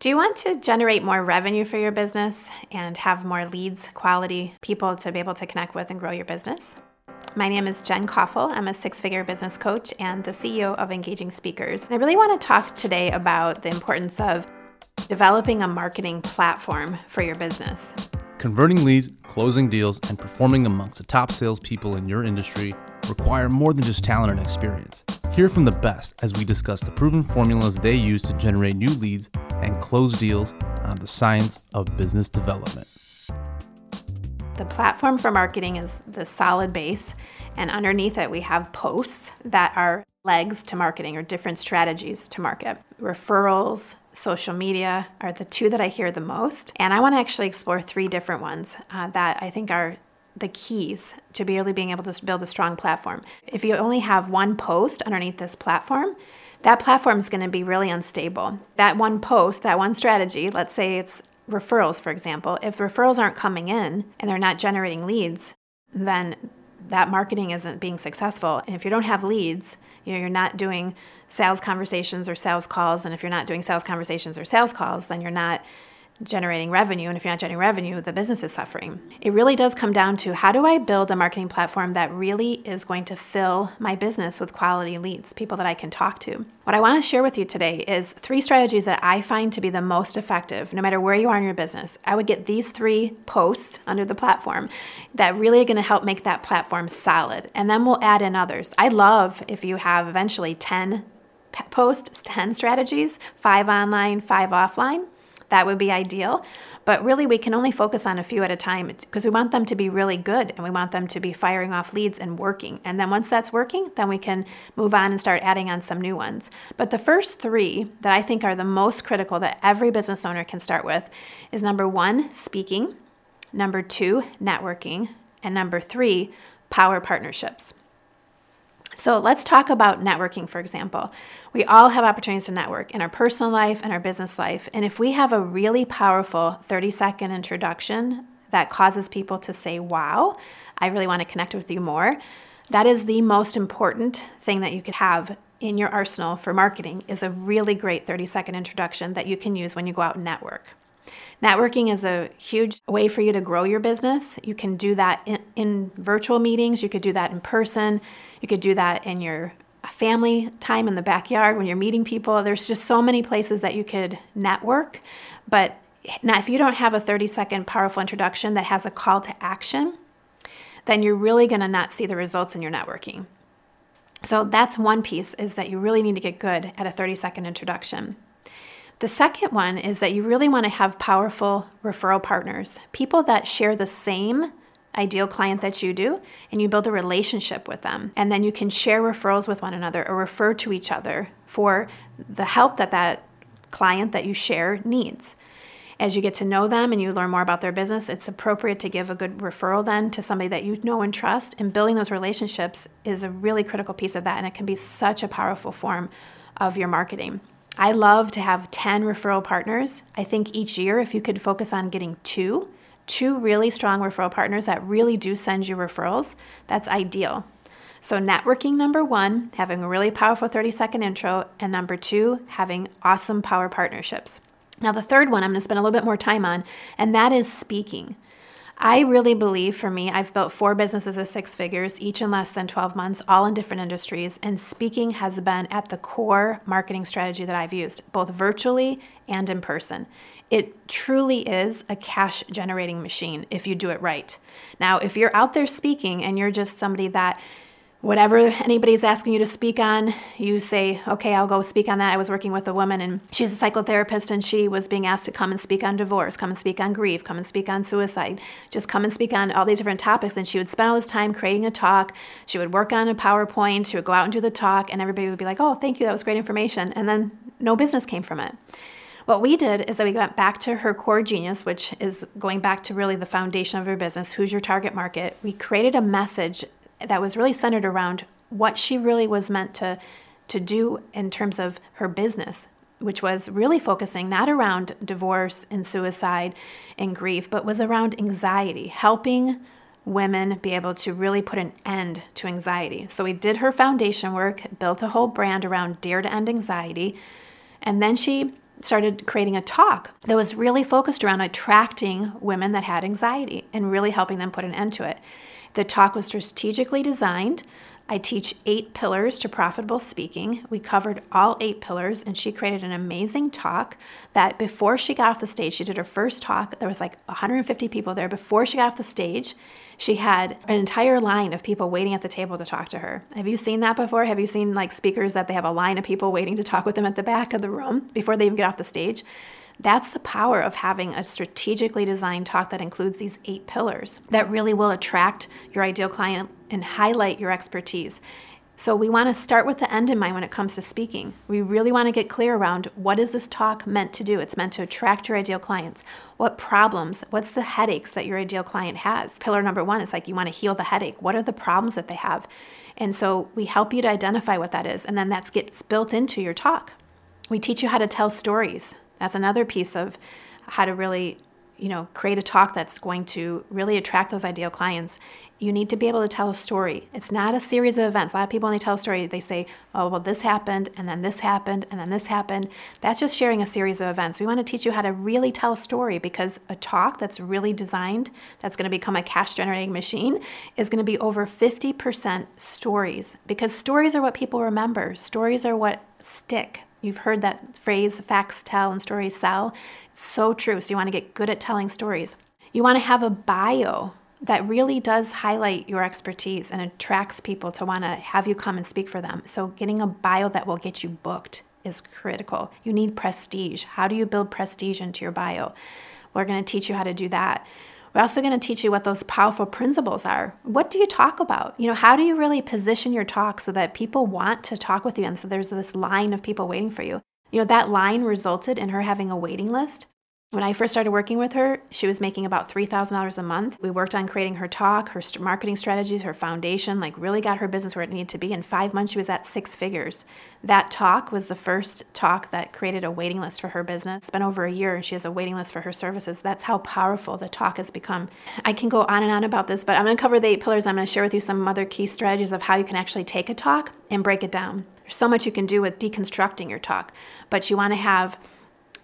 Do you want to generate more revenue for your business and have more leads, quality people to be able to connect with and grow your business? My name is Jen Coffel. I'm a six figure business coach and the CEO of Engaging Speakers. And I really want to talk today about the importance of developing a marketing platform for your business. Converting leads, closing deals, and performing amongst the top salespeople in your industry require more than just talent and experience. Hear from the best as we discuss the proven formulas they use to generate new leads and close deals on the science of business development. The platform for marketing is the solid base, and underneath it, we have posts that are legs to marketing or different strategies to market. Referrals, social media are the two that I hear the most. And I want to actually explore three different ones uh, that I think are the keys to really being able to build a strong platform. If you only have one post underneath this platform, that platform is going to be really unstable. That one post, that one strategy, let's say it's referrals, for example, if referrals aren't coming in and they're not generating leads, then that marketing isn't being successful. And if you don't have leads, you know, you're not doing sales conversations or sales calls. And if you're not doing sales conversations or sales calls, then you're not generating revenue. And if you're not generating revenue, the business is suffering. It really does come down to how do I build a marketing platform that really is going to fill my business with quality leads, people that I can talk to. What I want to share with you today is three strategies that I find to be the most effective, no matter where you are in your business. I would get these three posts under the platform that really are going to help make that platform solid. And then we'll add in others. I love if you have eventually 10 posts, 10 strategies, five online, five offline that would be ideal. But really, we can only focus on a few at a time because we want them to be really good and we want them to be firing off leads and working. And then once that's working, then we can move on and start adding on some new ones. But the first three that I think are the most critical that every business owner can start with is number one, speaking, number two, networking, and number three, power partnerships. So let's talk about networking, for example. We all have opportunities to network in our personal life and our business life. And if we have a really powerful 30 second introduction that causes people to say, wow, I really want to connect with you more, that is the most important thing that you could have in your arsenal for marketing is a really great 30 second introduction that you can use when you go out and network. Networking is a huge way for you to grow your business. You can do that in, in, virtual meetings, you could do that in person, you could do that in your family time in the backyard when you're meeting people. There's just so many places that you could network. But now, if you don't have a 30 second powerful introduction that has a call to action, then you're really going to not see the results in your networking. So that's one piece is that you really need to get good at a 30 second introduction. The second one is that you really want to have powerful referral partners, people that share the same ideal client that you do, and you build a relationship with them. And then you can share referrals with one another or refer to each other for the help that that client that you share needs. As you get to know them and you learn more about their business, it's appropriate to give a good referral then to somebody that you know and trust. And building those relationships is a really critical piece of that, and it can be such a powerful form of your marketing. I love to have 10 referral partners. I think each year, if you could focus on getting two, two really strong referral partners that really do send you referrals, that's ideal. So, networking number one, having a really powerful 30 second intro, and number two, having awesome power partnerships. Now, the third one I'm going to spend a little bit more time on, and that is speaking. I really believe for me, I've built four businesses of six figures, each in less than 12 months, all in different industries, and speaking has been at the core marketing strategy that I've used, both virtually and in person. It truly is a cash generating machine if you do it right. Now, if you're out there speaking and you're just somebody that whatever anybody's asking you to speak on, you say, okay, I'll go speak on that. I was working with a woman and she's a psychotherapist and she was being asked to come and speak on divorce, come and speak on grief, come and speak on suicide, just come and speak on all these different topics. And she would spend all this time creating a talk. She would work on a PowerPoint. She would go out and do the talk and everybody would be like, oh, thank you. That was great information. And then no business came from it. What we did is that we went back to her core genius, which is going back to really the foundation of her business who's your target market. We created a message that was really centered around what she really was meant to to do in terms of her business which was really focusing not around divorce and suicide and grief but was around anxiety helping women be able to really put an end to anxiety so we did her foundation work built a whole brand around dare to end anxiety and then she started creating a talk that was really focused around attracting women that had anxiety and really helping them put an end to it. The talk was strategically designed I teach eight pillars to profitable speaking. We covered all eight pillars, and she created an amazing talk that before she got off the stage, she did her first talk. There was like 150 people there. Before she got off the stage, she had an entire line of people waiting at the table to talk to her. Have you seen that before? Have you seen like speakers that they have a line of people waiting to talk with them at the back of the room before they even get off the stage? That's the power of having a strategically designed talk that includes these eight pillars that really will attract your ideal client and highlight your expertise. So we want to start with the end in mind when it comes to speaking. We really want to get clear around what is this talk meant to do? It's meant to attract your ideal clients. What problems, what's the headaches that your ideal client has? Pillar number 1 is like you want to heal the headache. What are the problems that they have? And so we help you to identify what that is and then that gets built into your talk. We teach you how to tell stories. That's another piece of how to really, you know, create a talk that's going to really attract those ideal clients. You need to be able to tell a story. It's not a series of events. A lot of people, when they tell a story, they say, oh, well, this happened, and then this happened, and then this happened. That's just sharing a series of events. We want to teach you how to really tell a story because a talk that's really designed, that's going to become a cash generating machine, is going to be over 50% stories because stories are what people remember. Stories are what stick. You've heard that phrase, facts tell and stories sell. It's so true. So you want to get good at telling stories. You want to have a bio that really does highlight your expertise and attracts people to want to have you come and speak for them. So getting a bio that will get you booked is critical. You need prestige. How do you build prestige into your bio? We're going to teach you how to do that. We're also going to teach you what those powerful principles are. What do you talk about? You know, how do you really position your talk so that people want to talk with you? And so there's this line of people waiting for you. You know, that line resulted in her having a waiting list when I first started working with her, she was making about $3,000 a month. We worked on creating her talk, her marketing strategies, her foundation, like really got her business where it needed to be. In five months, she was at six figures. That talk was the first talk that created a waiting list for her business. It's been over a year and she has a waiting list for her services. That's how powerful the talk has become. I can go on and on about this, but I'm going to cover the eight pillars. I'm going to share with you some other key strategies of how you can actually take a talk and break it down. There's so much you can do with deconstructing your talk, but you want to have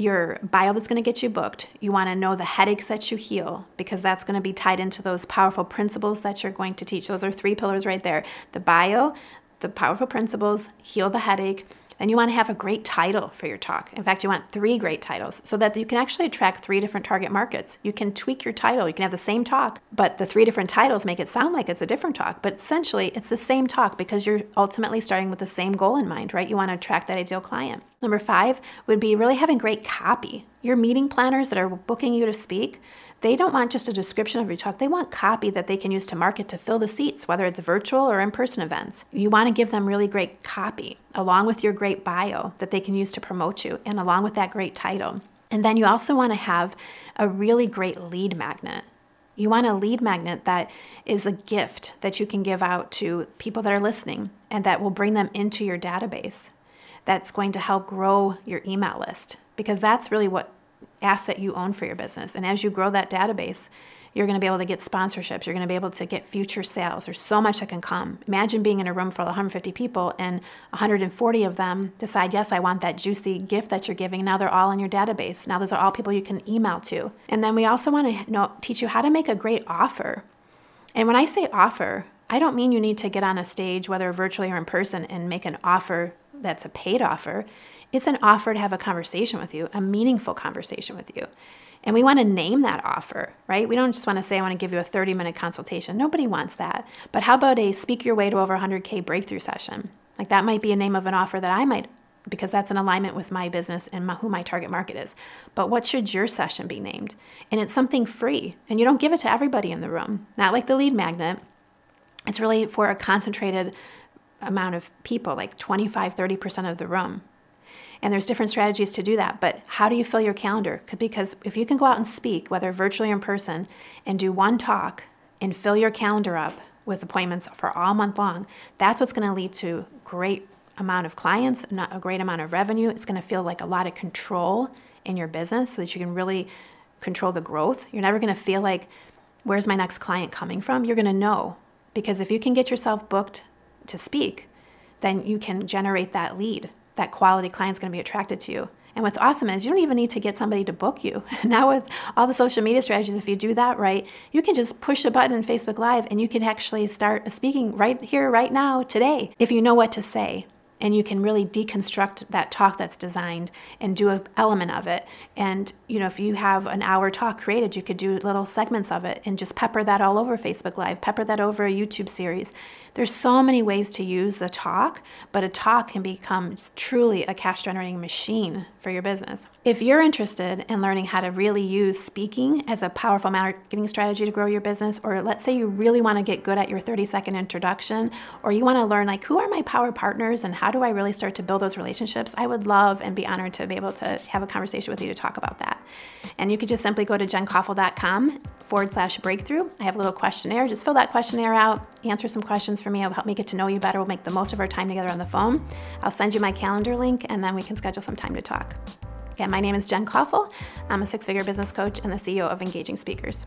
your bio that's going to get you booked. You want to know the headaches that you heal because that's going to be tied into those powerful principles that you're going to teach. Those are three pillars right there the bio, the powerful principles, heal the headache, then you want to have a great title for your talk. In fact, you want three great titles so that you can actually attract three different target markets. You can tweak your title. You can have the same talk, but the three different titles make it sound like it's a different talk. But essentially, it's the same talk because you're ultimately starting with the same goal in mind, right? You want to attract that ideal client. Number five would be really having great copy. Your meeting planners that are booking you to speak, they don't want just a description of your talk. They want copy that they can use to market to fill the seats, whether it's virtual or in person events. You want to give them really great copy along with your great bio that they can use to promote you and along with that great title. And then you also want to have a really great lead magnet. You want a lead magnet that is a gift that you can give out to people that are listening and that will bring them into your database. That's going to help grow your email list because that's really what asset you own for your business. And as you grow that database, you're going to be able to get sponsorships. You're going to be able to get future sales. There's so much that can come. Imagine being in a room full of 150 people and 140 of them decide, yes, I want that juicy gift that you're giving. Now they're all in your database. Now those are all people you can email to. And then we also want to know, teach you how to make a great offer. And when I say offer, I don't mean you need to get on a stage, whether virtually or in person, and make an offer that's a paid offer. It's an offer to have a conversation with you, a meaningful conversation with you. And we want to name that offer, right? We don't just want to say, I want to give you a 30 minute consultation. Nobody wants that. But how about a speak your way to over 100K breakthrough session? Like that might be a name of an offer that I might, because that's in alignment with my business and my, who my target market is. But what should your session be named? And it's something free. And you don't give it to everybody in the room, not like the lead magnet. It's really for a concentrated amount of people, like 25, 30% of the room. And there's different strategies to do that. But how do you fill your calendar? Because if you can go out and speak, whether virtually or in person, and do one talk and fill your calendar up with appointments for all month long, that's what's going to lead to great amount of clients, not a great amount of revenue. It's going to feel like a lot of control in your business so that you can really control the growth. You're never going to feel like, where's my next client coming from? You're going to know. Because if you can get yourself booked to speak, then you can generate that lead. That quality client's going to be attracted to you. And what's awesome is you don't even need to get somebody to book you. Now, with all the social media strategies, if you do that right, you can just push a button in Facebook Live and you can actually start speaking right here, right now, today, if you know what to say and you can really deconstruct that talk that's designed and do an element of it and you know if you have an hour talk created you could do little segments of it and just pepper that all over facebook live pepper that over a youtube series there's so many ways to use the talk but a talk can become truly a cash generating machine for your business if you're interested in learning how to really use speaking as a powerful marketing strategy to grow your business or let's say you really want to get good at your 30 second introduction or you want to learn like who are my power partners and how do I really start to build those relationships? I would love and be honored to be able to have a conversation with you to talk about that. And you could just simply go to jencoffel.com forward slash breakthrough. I have a little questionnaire. Just fill that questionnaire out, answer some questions for me. It'll help me get to know you better. We'll make the most of our time together on the phone. I'll send you my calendar link and then we can schedule some time to talk. Again, my name is Jen Coffel. I'm a six figure business coach and the CEO of Engaging Speakers.